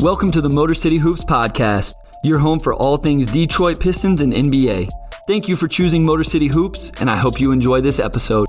Welcome to the Motor City Hoops Podcast, your home for all things Detroit Pistons and NBA. Thank you for choosing Motor City Hoops, and I hope you enjoy this episode.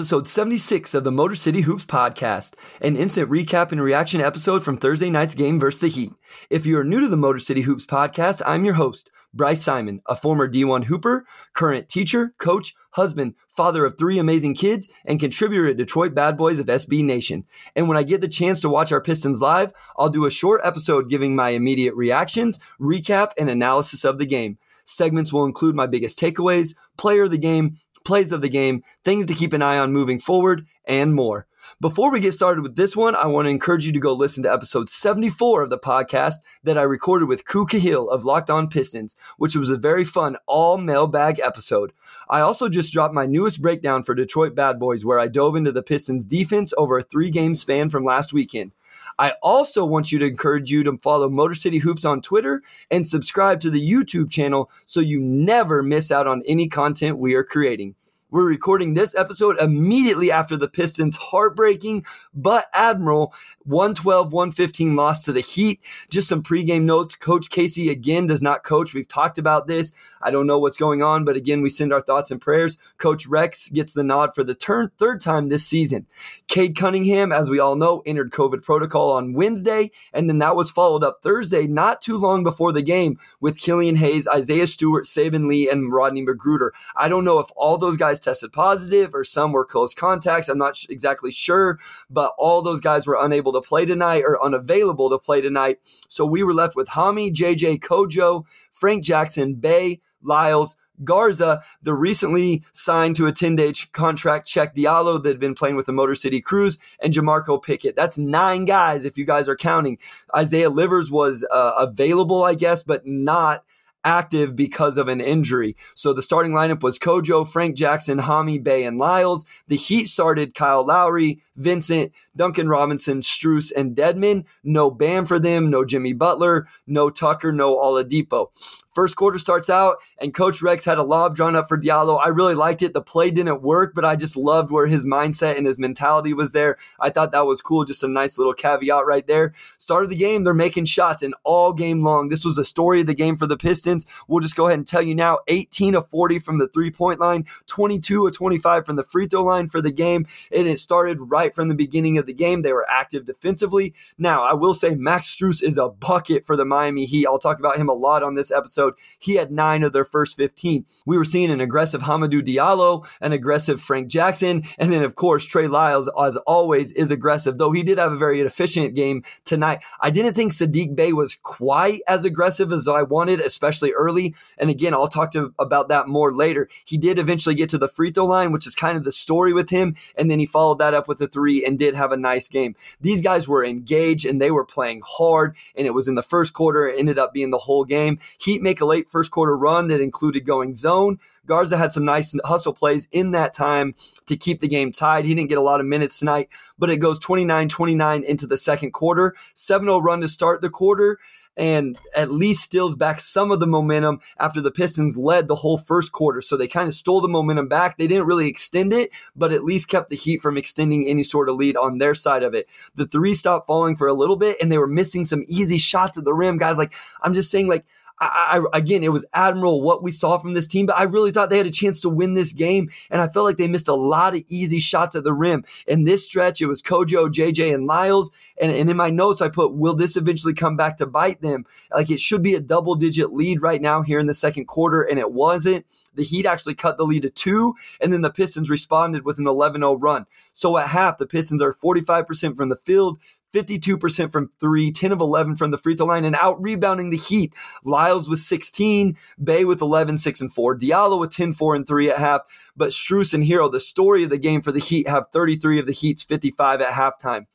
Episode 76 of the Motor City Hoops podcast, an instant recap and reaction episode from Thursday night's game versus the Heat. If you are new to the Motor City Hoops podcast, I'm your host, Bryce Simon, a former D1 Hooper, current teacher, coach, husband, father of three amazing kids, and contributor at Detroit Bad Boys of SB Nation. And when I get the chance to watch our Pistons live, I'll do a short episode giving my immediate reactions, recap, and analysis of the game. Segments will include my biggest takeaways, player of the game, plays of the game, things to keep an eye on moving forward, and more. Before we get started with this one, I want to encourage you to go listen to episode 74 of the podcast that I recorded with Ku Khahil of Locked On Pistons, which was a very fun all mailbag episode. I also just dropped my newest breakdown for Detroit Bad Boys, where I dove into the Pistons defense over a three game span from last weekend. I also want you to encourage you to follow Motor City Hoops on Twitter and subscribe to the YouTube channel so you never miss out on any content we are creating. We're recording this episode immediately after the Pistons' heartbreaking but admiral 112 115 loss to the Heat. Just some pregame notes. Coach Casey again does not coach. We've talked about this. I don't know what's going on, but again, we send our thoughts and prayers. Coach Rex gets the nod for the turn, third time this season. Cade Cunningham, as we all know, entered COVID protocol on Wednesday, and then that was followed up Thursday, not too long before the game, with Killian Hayes, Isaiah Stewart, Saben Lee, and Rodney McGruder. I don't know if all those guys tested positive or some were close contacts. I'm not exactly sure, but all those guys were unable to play tonight or unavailable to play tonight. So we were left with Hami, JJ, Kojo, Frank Jackson, Bey, Lyles, Garza, the recently signed to a 10 day contract Cheick Diallo that had been playing with the Motor City Cruise, and Jamorko Pickett. That's nine guys if you guys are counting. Isaiah Livers was uh, available, I guess, but not active because of an injury. So the starting lineup was Kojo, Frank Jackson, Hami, Bey, and Lyles. The Heat started Kyle Lowry, Vincent, Duncan Robinson, Strus, and Dedmon. No Bam for them, no Jimmy Butler, no Tucker, no Oladipo. First quarter starts out, and Coach Rex had a lob drawn up for Diallo. I really liked it. The play didn't work, but I just loved where his mindset and his mentality was there. I thought that was cool. Just a nice little caveat right there. Start of the game, they're making shots, and all game long, this was a story of the game for the Pistons. We'll just go ahead and tell you now 18 of 40 from the three point line, 22 of 25 from the free throw line for the game. And it started right from the beginning of the game. They were active defensively. Now, I will say Max Strus is a bucket for the Miami Heat. I'll talk about him a lot on this episode he had nine of their first 15. We were seeing an aggressive Hamidou Diallo, an aggressive Frank Jackson, and then, of course, Trey Lyles, as always, is aggressive, though he did have a very efficient game tonight. I didn't think Saddiq Bey was quite as aggressive as I wanted, especially early. And again, I'll talk to about that more later. He did eventually get to the free throw line, which is kind of the story with him. And then he followed that up with a three and did have a nice game. These guys were engaged and they were playing hard. And it was in the first quarter, it ended up being the whole game. Heat make a late first quarter run that included going zone. Garza had some nice hustle plays in that time to keep the game tied. He didn't get a lot of minutes tonight, but it goes 29 29 into the second quarter. 7 0 run to start the quarter and at least steals back some of the momentum after the Pistons led the whole first quarter. So they kind of stole the momentum back. They didn't really extend it, but at least kept the Heat from extending any sort of lead on their side of it. The three stopped falling for a little bit, and they were missing some easy shots at the rim. Guys, like, I'm just saying, like, I, I, again, it was admirable what we saw from this team, but I really thought they had a chance to win this game, and I felt like they missed a lot of easy shots at the rim. In this stretch, it was Kojo, JJ, and Lyles, and, and in my notes, I put, "Will this eventually come back to bite them?" Like it should be a double-digit lead right now here in the second quarter, and it wasn't. The Heat actually cut the lead to two, and then the Pistons responded with an 11 0 run. So at half, the Pistons are 45% from the field, 52% from three, 10 of 11 from the free throw line, and out rebounding the Heat. Lyles with 16, Bey with 11, 6 and 4, Diallo with 10, 4 and 3 at half. But Strus and Herro, the story of the game for the Heat, have 33 of the Heat's 55 at halftime.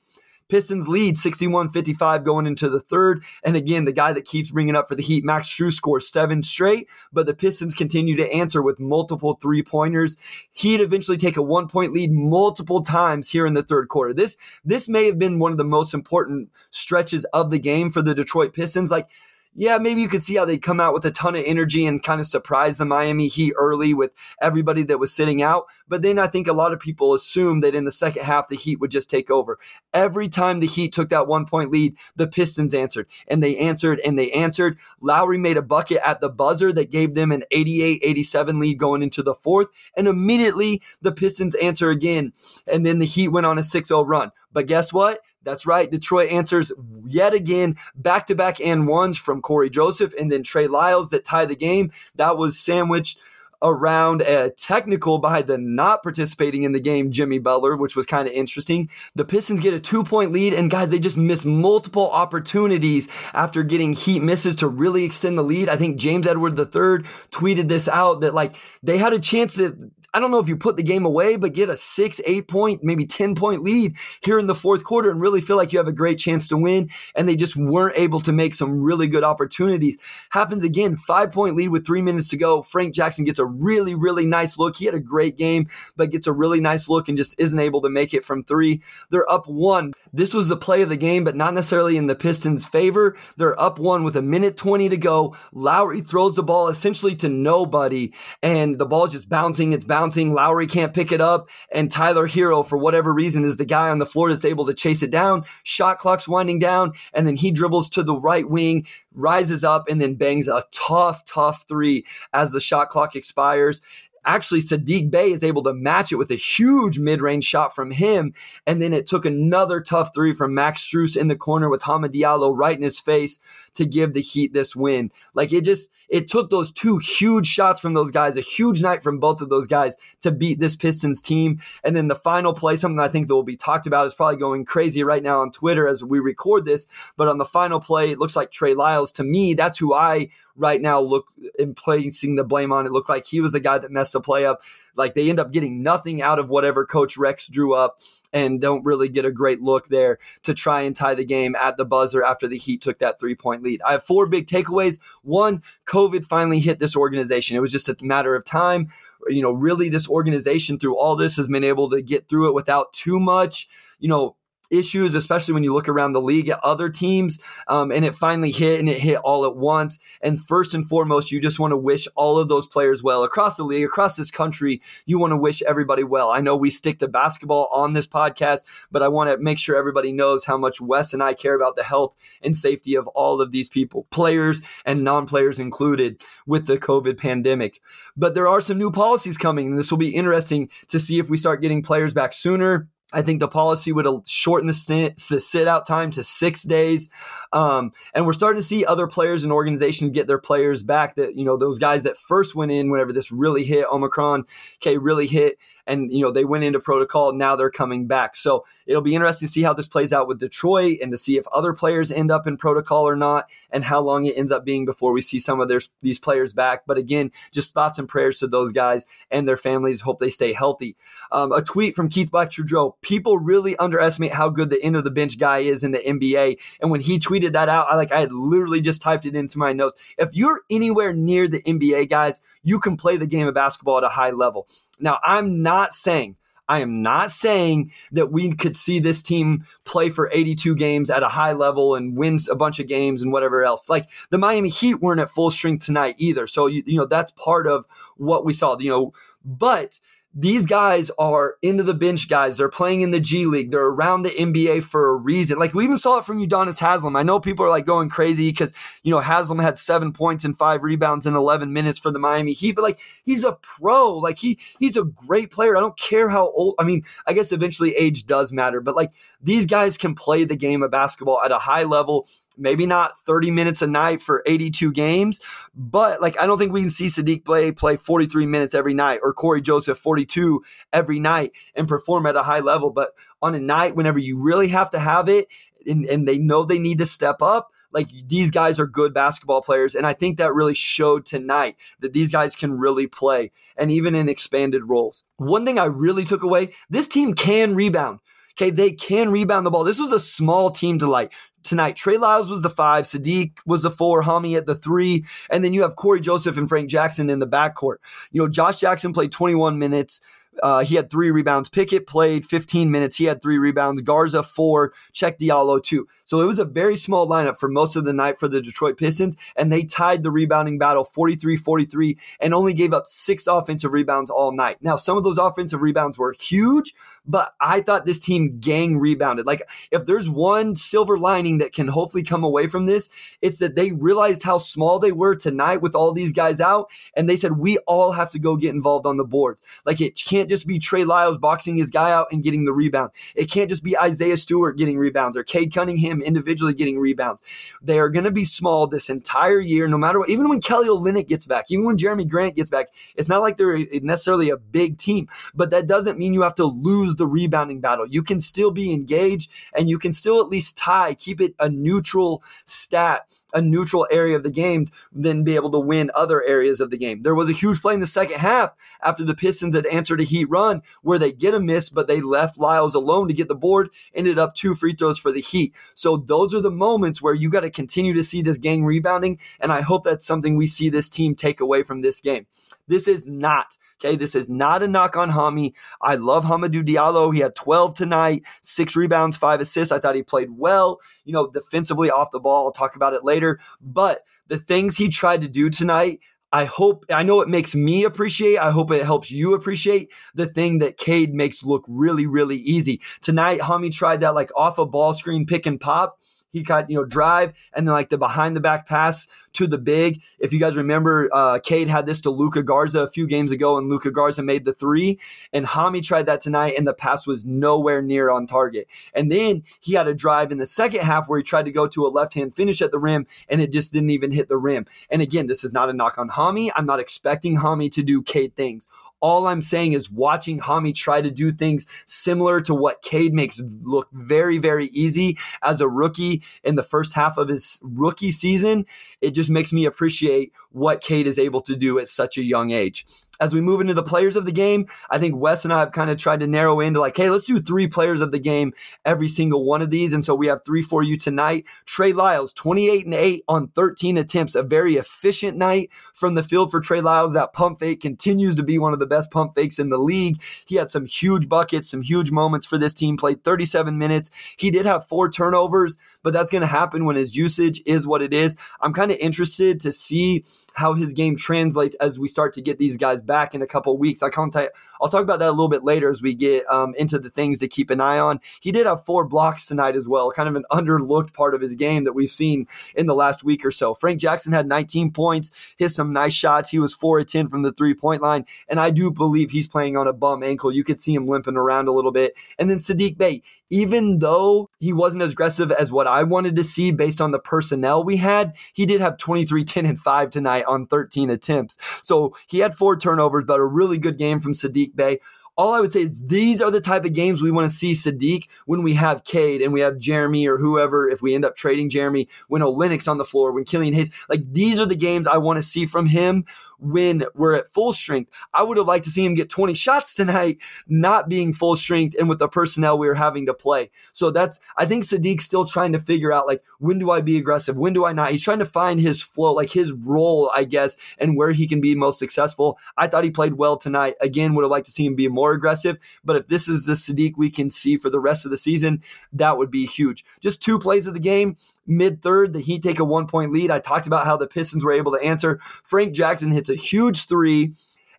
Pistons lead 61 55 going into the third. And again, the guy that keeps bringing up for the Heat, Max Strus, scores seven straight, but the Pistons continue to answer with multiple three pointers. He'd eventually take a one point lead multiple times here in the third quarter. This, this may have been one of the most important stretches of the game for the Detroit Pistons. Like, yeah, maybe you could see how they come out with a ton of energy and kind of surprise the Miami Heat early with everybody that was sitting out. But then I think a lot of people assumed that in the second half, the Heat would just take over. Every time the Heat took that one point lead, the Pistons answered and they answered and they answered. Lowry made a bucket at the buzzer that gave them an 88 87 lead going into the fourth. And immediately the Pistons answer again. And then the Heat went on a 6 0 run. But guess what? That's right. Detroit answers yet again back to back and ones from Corey Joseph and then Trey Lyles that tie the game. That was sandwiched around a technical by the not participating in the game Jimmy Butler, which was kind of interesting. The Pistons get a two point lead, and guys, they just miss multiple opportunities after getting Heat misses to really extend the lead. I think James Edwards III tweeted this out that like they had a chance that I don't know if you put the game away, but get a six, eight point, maybe 10 point lead here in the fourth quarter and really feel like you have a great chance to win. And they just weren't able to make some really good opportunities. Happens again, five point lead with three minutes to go. Frank Jackson gets a really, really nice look. He had a great game, but gets a really nice look and just isn't able to make it from three. They're up one. This was the play of the game, but not necessarily in the Pistons' favor. They're up one with a minute 20 to go. Lowry throws the ball essentially to nobody, and the ball's just bouncing. It's bouncing bouncing. Lowry can't pick it up. And Tyler Herro, for whatever reason, is the guy on the floor that's able to chase it down. Shot clock's winding down. And then he dribbles to the right wing, rises up, and then bangs a tough, tough three as the shot clock expires. Actually, Saddiq Bey is able to match it with a huge mid range shot from him. And then it took another tough three from Max Strus in the corner with Hamid Diallo right in his face to give the Heat this win. Like it just, it took those two huge shots from those guys, a huge night from both of those guys to beat this Pistons team. And then the final play, something I think that will be talked about, is probably going crazy right now on Twitter as we record this. But on the final play, it looks like Trey Lyles. To me, that's who I right now look in placing the blame on. It looked like he was the guy that messed the play up. Like they end up getting nothing out of whatever Coach Rex drew up and don't really get a great look there to try and tie the game at the buzzer after the Heat took that three point lead. I have four big takeaways. One, COVID finally hit this organization. It was just a matter of time. You know, really, this organization through all this has been able to get through it without too much, you know, issues, especially when you look around the league at other teams. Um, and it finally hit and it hit all at once. And first and foremost, you just want to wish all of those players well across the league, across this country. You want to wish everybody well. I know we stick to basketball on this podcast, but I want to make sure everybody knows how much Wes and I care about the health and safety of all of these people, players and non players included, with the COVID pandemic. But there are some new policies coming, and this will be interesting to see if we start getting players back sooner I think the policy would shorten the, the sit out time to six days. Um, and we're starting to see other players and organizations get their players back that, you know, those guys that first went in whenever this really hit, Omicron, okay, really hit and you know they went into protocol now they're coming back so it'll be interesting to see how this plays out with detroit and to see if other players end up in protocol or not and how long it ends up being before we see some of their, these players back but again just thoughts and prayers to those guys and their families hope they stay healthy um, a tweet from keith black-Trudeau. People really underestimate how good the end of the bench guy is in the nba and when he tweeted that out i like i had literally just typed it into my notes if you're anywhere near the nba guys you can play the game of basketball at a high level now, I'm not saying, I am not saying that we could see this team play for 82 games at a high level and wins a bunch of games and whatever else. Like the Miami Heat weren't at full strength tonight either. So, you, you know, that's part of what we saw, you know, but these guys are into the bench guys. They're playing in the G League. They're around the NBA for a reason. Like we even saw it from Udonis Haslem. I know people are like going crazy because you know Haslem had seven points and five rebounds in 11 minutes for the Miami Heat, but like he's a pro. Like he he's a great player. I don't care how old. I mean, I guess eventually age does matter, but like these guys can play the game of basketball at a high level maybe not 30 minutes a night for 82 games, but like I don't think we can see Saddiq Bey play 43 minutes every night or Corey Joseph 42 every night and perform at a high level. But on a night whenever you really have to have it and, and they know they need to step up, like these guys are good basketball players. And I think that really showed tonight that these guys can really play and even in expanded roles. One thing I really took away this team can rebound. Okay, they can rebound the ball. This was a small team like tonight. Trey Lyles was the five, Saddiq was the four, Hami at the three, and then you have Corey Joseph and Frank Jackson in the backcourt. You know, Josh Jackson played 21 minutes. Uh, he had three rebounds. Pickett played 15 minutes. He had three rebounds. Garza, four. Cheick Diallo, two. So it was a very small lineup for most of the night for the Detroit Pistons, and they tied the rebounding battle 43 43 and only gave up six offensive rebounds all night. Now, some of those offensive rebounds were huge, but I thought this team gang rebounded. Like, if there's one silver lining that can hopefully come away from this, it's that they realized how small they were tonight with all these guys out, and they said, we all have to go get involved on the boards. Like, it can't just be Trey Lyles boxing his guy out and getting the rebound. It can't just be Isaiah Stewart getting rebounds or Cade Cunningham individually getting rebounds. They are going to be small this entire year, no matter what. Even when Kelly Olynyk gets back, even when Jerami Grant gets back, it's not like they're necessarily a big team, but that doesn't mean you have to lose the rebounding battle. You can still be engaged and you can still at least tie, keep it a neutral stat a neutral area of the game than be able to win other areas of the game. There was a huge play in the second half after the Pistons had answered a heat run where they get a miss, but they left Lyles alone to get the board, ended up two free throws for the Heat. So those are the moments where you got to continue to see this gang rebounding, and I hope that's something we see this team take away from this game. This is not, okay, this is not a knock on Hami. I love Hamidou Diallo. He had 12 tonight, six rebounds, five assists. I thought he played well, you know, defensively off the ball. I'll talk about it later. But the things he tried to do tonight, I hope, I know it makes me appreciate. I hope it helps you appreciate the thing that Cade makes look really, really easy. Tonight, Hami tried that like off a ball screen pick and pop he got, you know, drive and then like the behind the back pass to the big. If you guys remember, uh, Cade had this to Luka Garza a few games ago and Luka Garza made the three. And Hami tried that tonight and the pass was nowhere near on target. And then he had a drive in the second half where he tried to go to a left hand finish at the rim and it just didn't even hit the rim. And again, this is not a knock on Hami. I'm not expecting Hami to do Cade things. All I'm saying is watching Hami try to do things similar to what Cade makes look very, very easy as a rookie in the first half of his rookie season. It just makes me appreciate what Cade is able to do at such a young age as we move into the players of the game, I think Wes and I have kind of tried to narrow into like, hey, let's do three players of the game every single one of these. And so we have three for you tonight. Trey Lyles, 28 and 8 on 13 attempts, a very efficient night from the field for Trey Lyles. That pump fake continues to be one of the best pump fakes in the league. He had some huge buckets, some huge moments for this team, played 37 minutes. He did have four turnovers, but that's going to happen when his usage is what it is. I'm kind of interested to see how his game translates as we start to get these guys back in a couple weeks. I can't I'll talk about that a little bit later as we get um, into the things to keep an eye on. He did have four blocks tonight as well, kind of an underlooked part of his game that we've seen in the last week or so. Frank Jackson had 19 points, hit some nice shots. He was 4 of 10 from the three point line, and I do believe he's playing on a bum ankle. You could see him limping around a little bit. And then Saddiq Bey, even though he wasn't as aggressive as what I wanted to see based on the personnel we had, he did have 23, 10, and 5 tonight on 13 attempts. So he had four turnovers, but a really good game from Saddiq Bey all I would say is these are the type of games we want to see Saddiq when we have Cade and we have Jerami or whoever, if we end up trading Jerami, when Olynyk's on the floor, when Killian Hayes, like these are the games I want to see from him when we're at full strength. I would have liked to see him get 20 shots tonight, not being full strength and with the personnel we were having to play. So that's, I think Saddiq's still trying to figure out like, when do I be aggressive? When do I not? He's trying to find his flow, like his role, I guess, and where he can be most successful. I thought he played well tonight. Again, would have liked to see him be more more aggressive. But if this is the Saddiq we can see for the rest of the season, that would be huge. Just two plays of the game, mid third, the Heat take a one point lead. I talked about how the Pistons were able to answer. Frank Jackson hits a huge three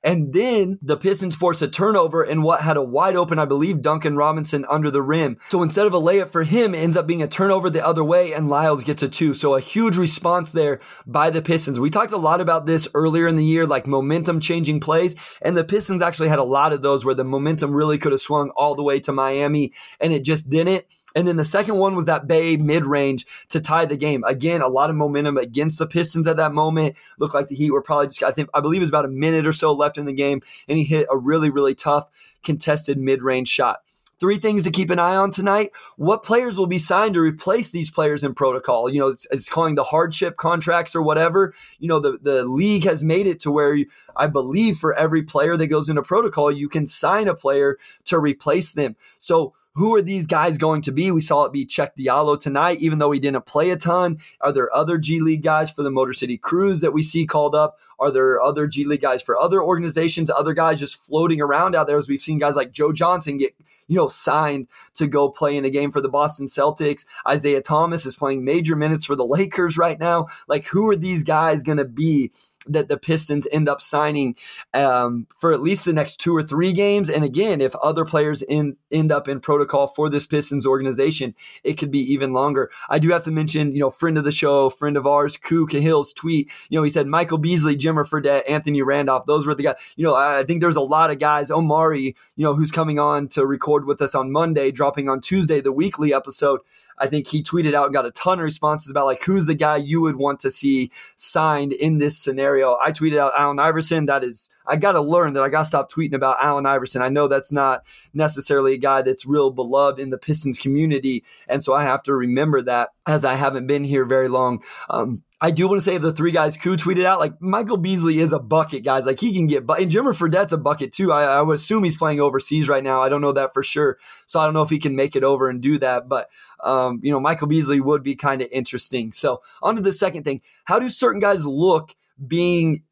and then the Pistons force a turnover in what had a wide open, I believe, Duncan Robinson under the rim. So instead of a layup for him, it ends up being a turnover the other way, and Lyles gets a two. So a huge response there by the Pistons. We talked a lot about this earlier in the year, like momentum changing plays, and the Pistons actually had a lot of those where the momentum really could have swung all the way to Miami, and it just didn't. And then the second one was that Bey mid range to tie the game. Again, a lot of momentum against the Pistons at that moment. Looked like the Heat were probably just, I think, I believe it was about a minute or so left in the game. And he hit a really, really tough contested mid range shot. Three things to keep an eye on tonight. What players will be signed to replace these players in protocol? You know, it's, it's calling the hardship contracts or whatever. You know, the, the league has made it to where you, I believe for every player that goes into protocol, you can sign a player to replace them. So who are these guys going to be? We saw it be Cheick Diallo tonight, even though he didn't play a ton. Are there other G League guys for the Motor City Cruise that we see called up? Are there other G League guys for other organizations? Other guys just floating around out there as we've seen guys like Joe Johnson get you know, signed to go play in a game for the Boston Celtics. Isaiah Thomas is playing major minutes for the Lakers right now. Like, who are these guys going to be that the Pistons end up signing um, for at least the next two or three games. And again, if other players in, end up in protocol for this Pistons organization, it could be even longer. I do have to mention, you know, friend of the show, friend of ours, Ku Khahil's tweet. You know, he said Michael Beasley, Jimmer Fredette, Anthony Randolph. Those were the guys. You know, I think there's a lot of guys. Omari, you know, who's coming on to record with us on Monday, dropping on Tuesday, the weekly episode. I think he tweeted out and got a ton of responses about like who's the guy you would want to see signed in this scenario. I tweeted out Allen Iverson. That is, I got to learn that I got to stop tweeting about Allen Iverson. I know that's not necessarily a guy that's real beloved in the Pistons community, and so I have to remember that as I haven't been here very long. Um, I do want to say if the three guys Ku tweeted out, like Michael Beasley is a bucket, guys. Like he can get, but and Jimmer Fredette's a bucket too. I, I, would assume he's playing overseas right now. I don't know that for sure, so I don't know if he can make it over and do that. But um, you know, Michael Beasley would be kind of interesting. So on to the second thing: how do certain guys look being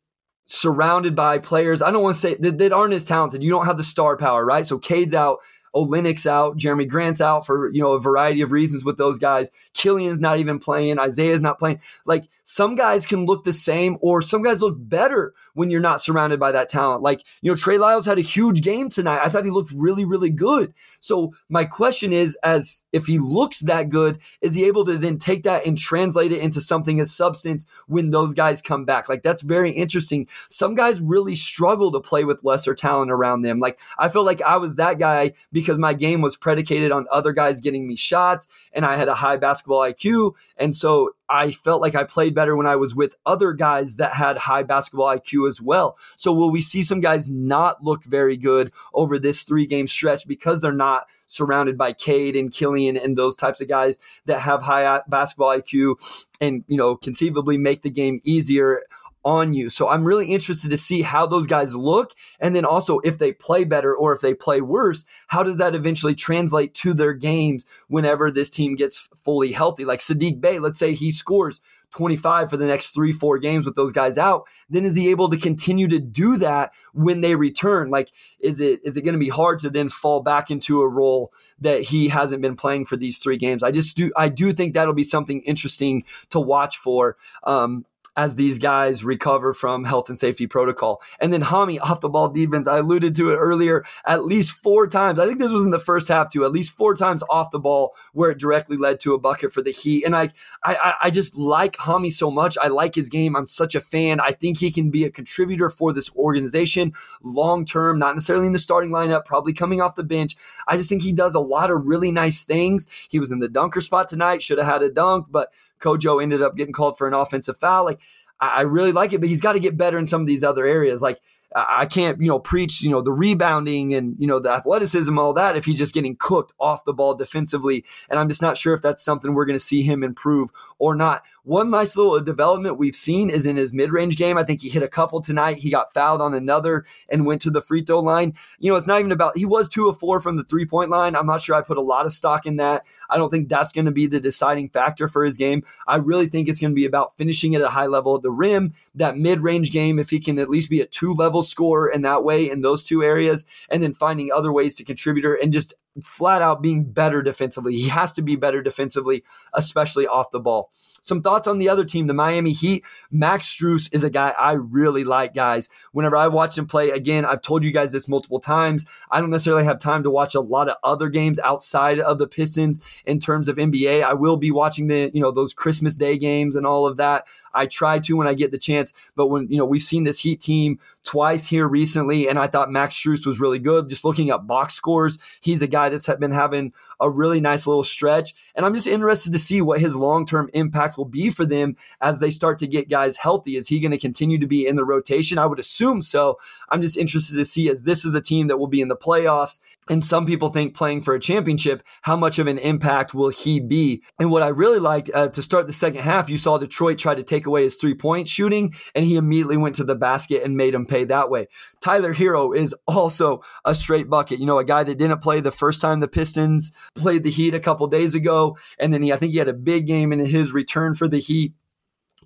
surrounded by players? I don't want to say that, that aren't as talented. You don't have the star power, right? So Cade's out. Olynyk's out, Jerami Grant's out for you know a variety of reasons with those guys. Killian's not even playing, Isaiah's not playing. Like some guys can look the same, or some guys look better when you're not surrounded by that talent. Like you know Trey Lyles had a huge game tonight. I thought he looked really really good. So my question is, as if he looks that good, is he able to then take that and translate it into something as substance when those guys come back? Like that's very interesting. Some guys really struggle to play with lesser talent around them. Like I feel like I was that guy because because my game was predicated on other guys getting me shots and I had a high basketball IQ. And so I felt like I played better when I was with other guys that had high basketball IQ as well. So will we see some guys not look very good over this three game stretch because they're not surrounded by Cade and Killian and those types of guys that have high basketball IQ and, you know, conceivably make the game easier on you. So I'm really interested to see how those guys look. And then also if they play better or if they play worse, how does that eventually translate to their games whenever this team gets fully healthy? Like Saddiq Bey, let's say he scores 25 for the next three, four games with those guys out, then is he able to continue to do that when they return? Like, is it is it going to be hard to then fall back into a role that he hasn't been playing for these three games? I just do I do think that'll be something interesting to watch for. Um, as these guys recover from health and safety protocol. And then Hami off the ball defense, I alluded to it earlier, at least four times. I think this was in the first half too, at least four times off the ball where it directly led to a bucket for the Heat. And I, I, I just like Hami so much. I like his game. I'm such a fan. I think he can be a contributor for this organization long term, not necessarily in the starting lineup, probably coming off the bench. I just think he does a lot of really nice things. He was in the dunker spot tonight, should have had a dunk, but Kojo ended up getting called for an offensive foul. Like, I really like it, but he's got to get better in some of these other areas. Like, I can't, you know, preach, you know, the rebounding and, you know, the athleticism, all that if he's just getting cooked off the ball defensively. And I'm just not sure if that's something we're going to see him improve or not. One nice little development we've seen is in his mid range game. I think he hit a couple tonight. He got fouled on another and went to the free throw line. You know, it's not even about, he was two of four from the three point line. I'm not sure I put a lot of stock in that. I don't think that's going to be the deciding factor for his game. I really think it's going to be about finishing at a high level at the rim, that mid range game, if he can at least be a two level scorer in that way in those two areas, and then finding other ways to contribute and just flat out being better defensively. He has to be better defensively, especially off the ball. Some thoughts on the other team, the Miami Heat. Max Strus is a guy I really like, guys. Whenever I watch him play, again, I've told you guys this multiple times. I don't necessarily have time to watch a lot of other games outside of the Pistons in terms of NBA. I will be watching the, you know, those Christmas Day games and all of that. I try to when I get the chance, but when you know we've seen this Heat team twice here recently, and I thought Max Strus was really good. Just looking at box scores, he's a guy that's been having a really nice little stretch, and I'm just interested to see what his long term impact will be for them as they start to get guys healthy. Is he going to continue to be in the rotation? I would assume so. I'm just interested to see as this is a team that will be in the playoffs, and some people think playing for a championship, how much of an impact will he be? And what I really liked uh, to start the second half, you saw Detroit try to take take away his three point shooting, and he immediately went to the basket and made him pay that way. Tyler Herro is also a straight bucket. You know, a guy that didn't play the first time the Pistons played the Heat a couple days ago. And then he, I think he had a big game in his return for the Heat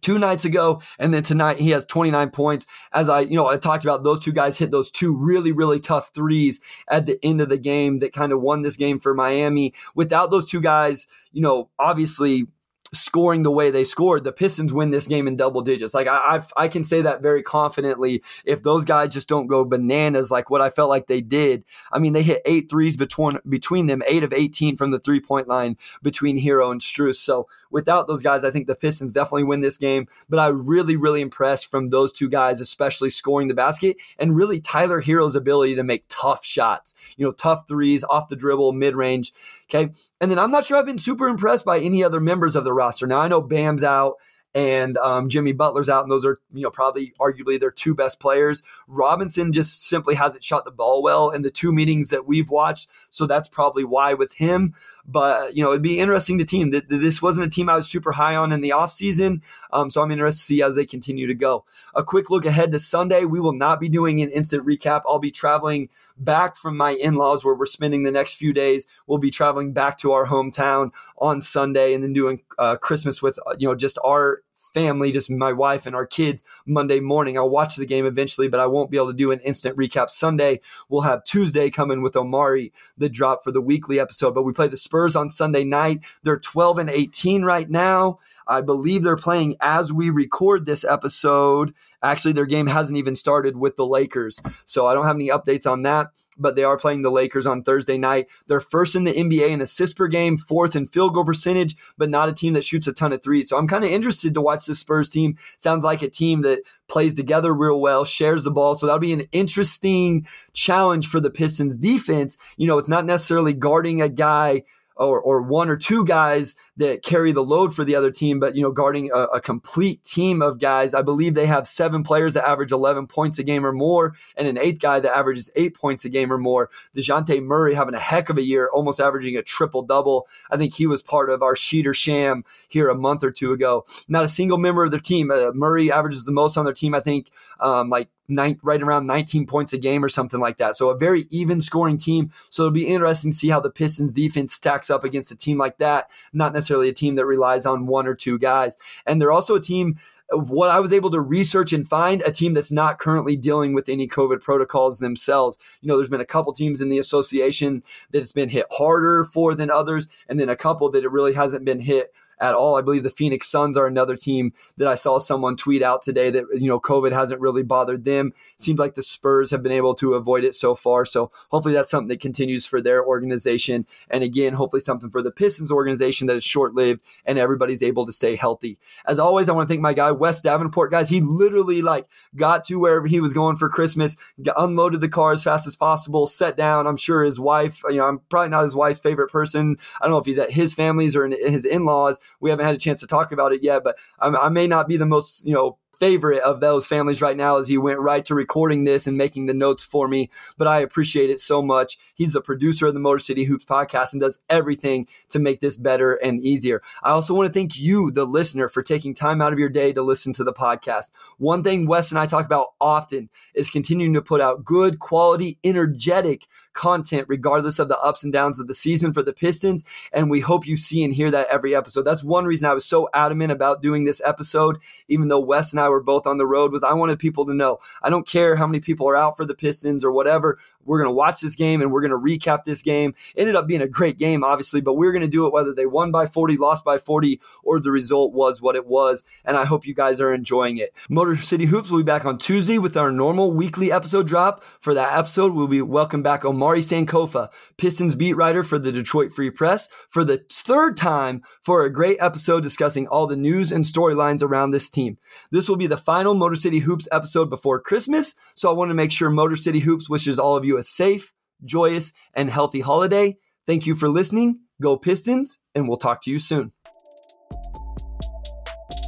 two nights ago and then tonight he has 29 points as i you know i talked about those two guys hit those two really really tough threes at the end of the game that kind of won this game for miami without those two guys you know obviously scoring the way they scored, the Pistons win this game in double digits. Like I, I've, i can say that very confidently. If those guys just don't go bananas like what I felt like they did, I mean, they hit eight threes between between them, eight of eighteen from the three point line between Herro and Strus. So without those guys, I think the Pistons definitely win this game. But I really, really impressed from those two guys, especially scoring the basket and really Tyler Herro's ability to make tough shots. You know, tough threes off the dribble, mid range. Okay, and then I'm not sure I've been super impressed by any other members of the roster. Now I know Bam's out and um, Jimmy Butler's out, and those are you know probably arguably their two best players. Robinson just simply hasn't shot the ball well in the two meetings that we've watched, so that's probably why with him. But you know it'd be interesting to team. that This wasn't a team I was super high on in the offseason, um, so I'm interested to see as they continue to go. A quick look ahead to Sunday. We will not be doing an instant recap. I'll be traveling back from my in-laws where we're spending the next few days. We'll be traveling back to our hometown on Sunday, and then doing uh, Christmas with you know just our family, just my wife and our kids Monday morning. I'll watch the game eventually, but I won't be able to do an instant recap Sunday. We'll have Tuesday coming with Omari, the drop for the weekly episode. But we play the Spurs on Sunday night. They're 12 and 18 right now. I believe they're playing as we record this episode. Actually, their game hasn't even started with the Lakers. So I don't have any updates on that, but they are playing the Lakers on Thursday night. They're first in the NBA in assists per game, fourth in field goal percentage, but not a team that shoots a ton of threes. So I'm kind of interested to watch the Spurs team. Sounds like a team that plays together real well, shares the ball. So that'll be an interesting challenge for the Pistons defense. You know, it's not necessarily guarding a guy or, or one or two guys that carry the load for the other team, but you know, guarding a, a, complete team of guys. I believe they have seven players that average 11 points a game or more, and an eighth guy that averages eight points a game or more. Dejounte Murray having a heck of a year, almost averaging a triple double. I think he was part of our Sheeter Sham here a month or two ago. Not a single member of their team. Uh, Murray averages the most on their team, I think, um, like nine, right around 19 points a game or something like that. So a very even scoring team. So it'll be interesting to see how the Pistons defense stacks up against a team like that. Not necessarily a team that relies on one or two guys. And they're also a team what I was able to research and find a team that's not currently dealing with any COVID protocols themselves. You know, there's been a couple teams in the association that it's been hit harder for than others, and then a couple that it really hasn't been hit at all. I believe the Phoenix Suns are another team that I saw someone tweet out today that, you know, COVID hasn't really bothered them. Seems like the Spurs have been able to avoid it so far. So hopefully that's something that continues for their organization. And again, hopefully something for the Pistons organization that is short lived and everybody's able to stay healthy. As always, I want to thank my guy, Wes Davenport. Guys, he literally like got to wherever he was going for Christmas, unloaded the car as fast as possible, sat down. I'm sure his wife, you know, I'm probably not his wife's favorite person. I don't know if he's at his family's or in his in laws, we haven't had a chance to talk about it yet, but I, I may not be the most, you know, favorite of those families right now as he went right to recording this and making the notes for me. But I appreciate it so much. He's the producer of the Motor City Hoops podcast and does everything to make this better and easier. I also want to thank you, the listener, for taking time out of your day to listen to the podcast. One thing Wes and I talk about often is continuing to put out good, quality, energetic content, regardless of the ups and downs of the season for the Pistons. And we hope you see and hear that every episode. That's one reason I was so adamant about doing this episode, even though Wes and I were both on the road, was I wanted people to know I don't care how many people are out for the Pistons or whatever. We're going to watch this game and we're going to recap this game. It ended up being a great game, obviously, but we're going to do it whether they won by 40, lost by 40, or the result was what it was. And I hope you guys are enjoying it. Motor City Hoops will be back on Tuesday with our normal weekly episode drop. For that episode, we'll be welcome back Omari Sankofa, Pistons beat writer for the Detroit Free Press, for the third time for a great episode discussing all the news and storylines around this team. This will be the final Motor City Hoops episode before Christmas, so I want to make sure Motor City Hoops wishes all of you a safe, joyous, and healthy holiday. Thank you for listening. Go Pistons, and we'll talk to you soon.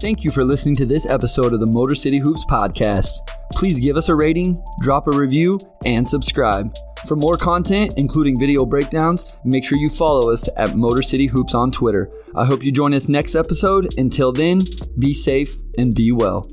Thank you for listening to this episode of the Motor City Hoops podcast. Please give us a rating, drop a review, and subscribe. For more content, including video breakdowns, make sure you follow us at Motor City Hoops on Twitter. I hope you join us next episode. Until then, be safe and be well.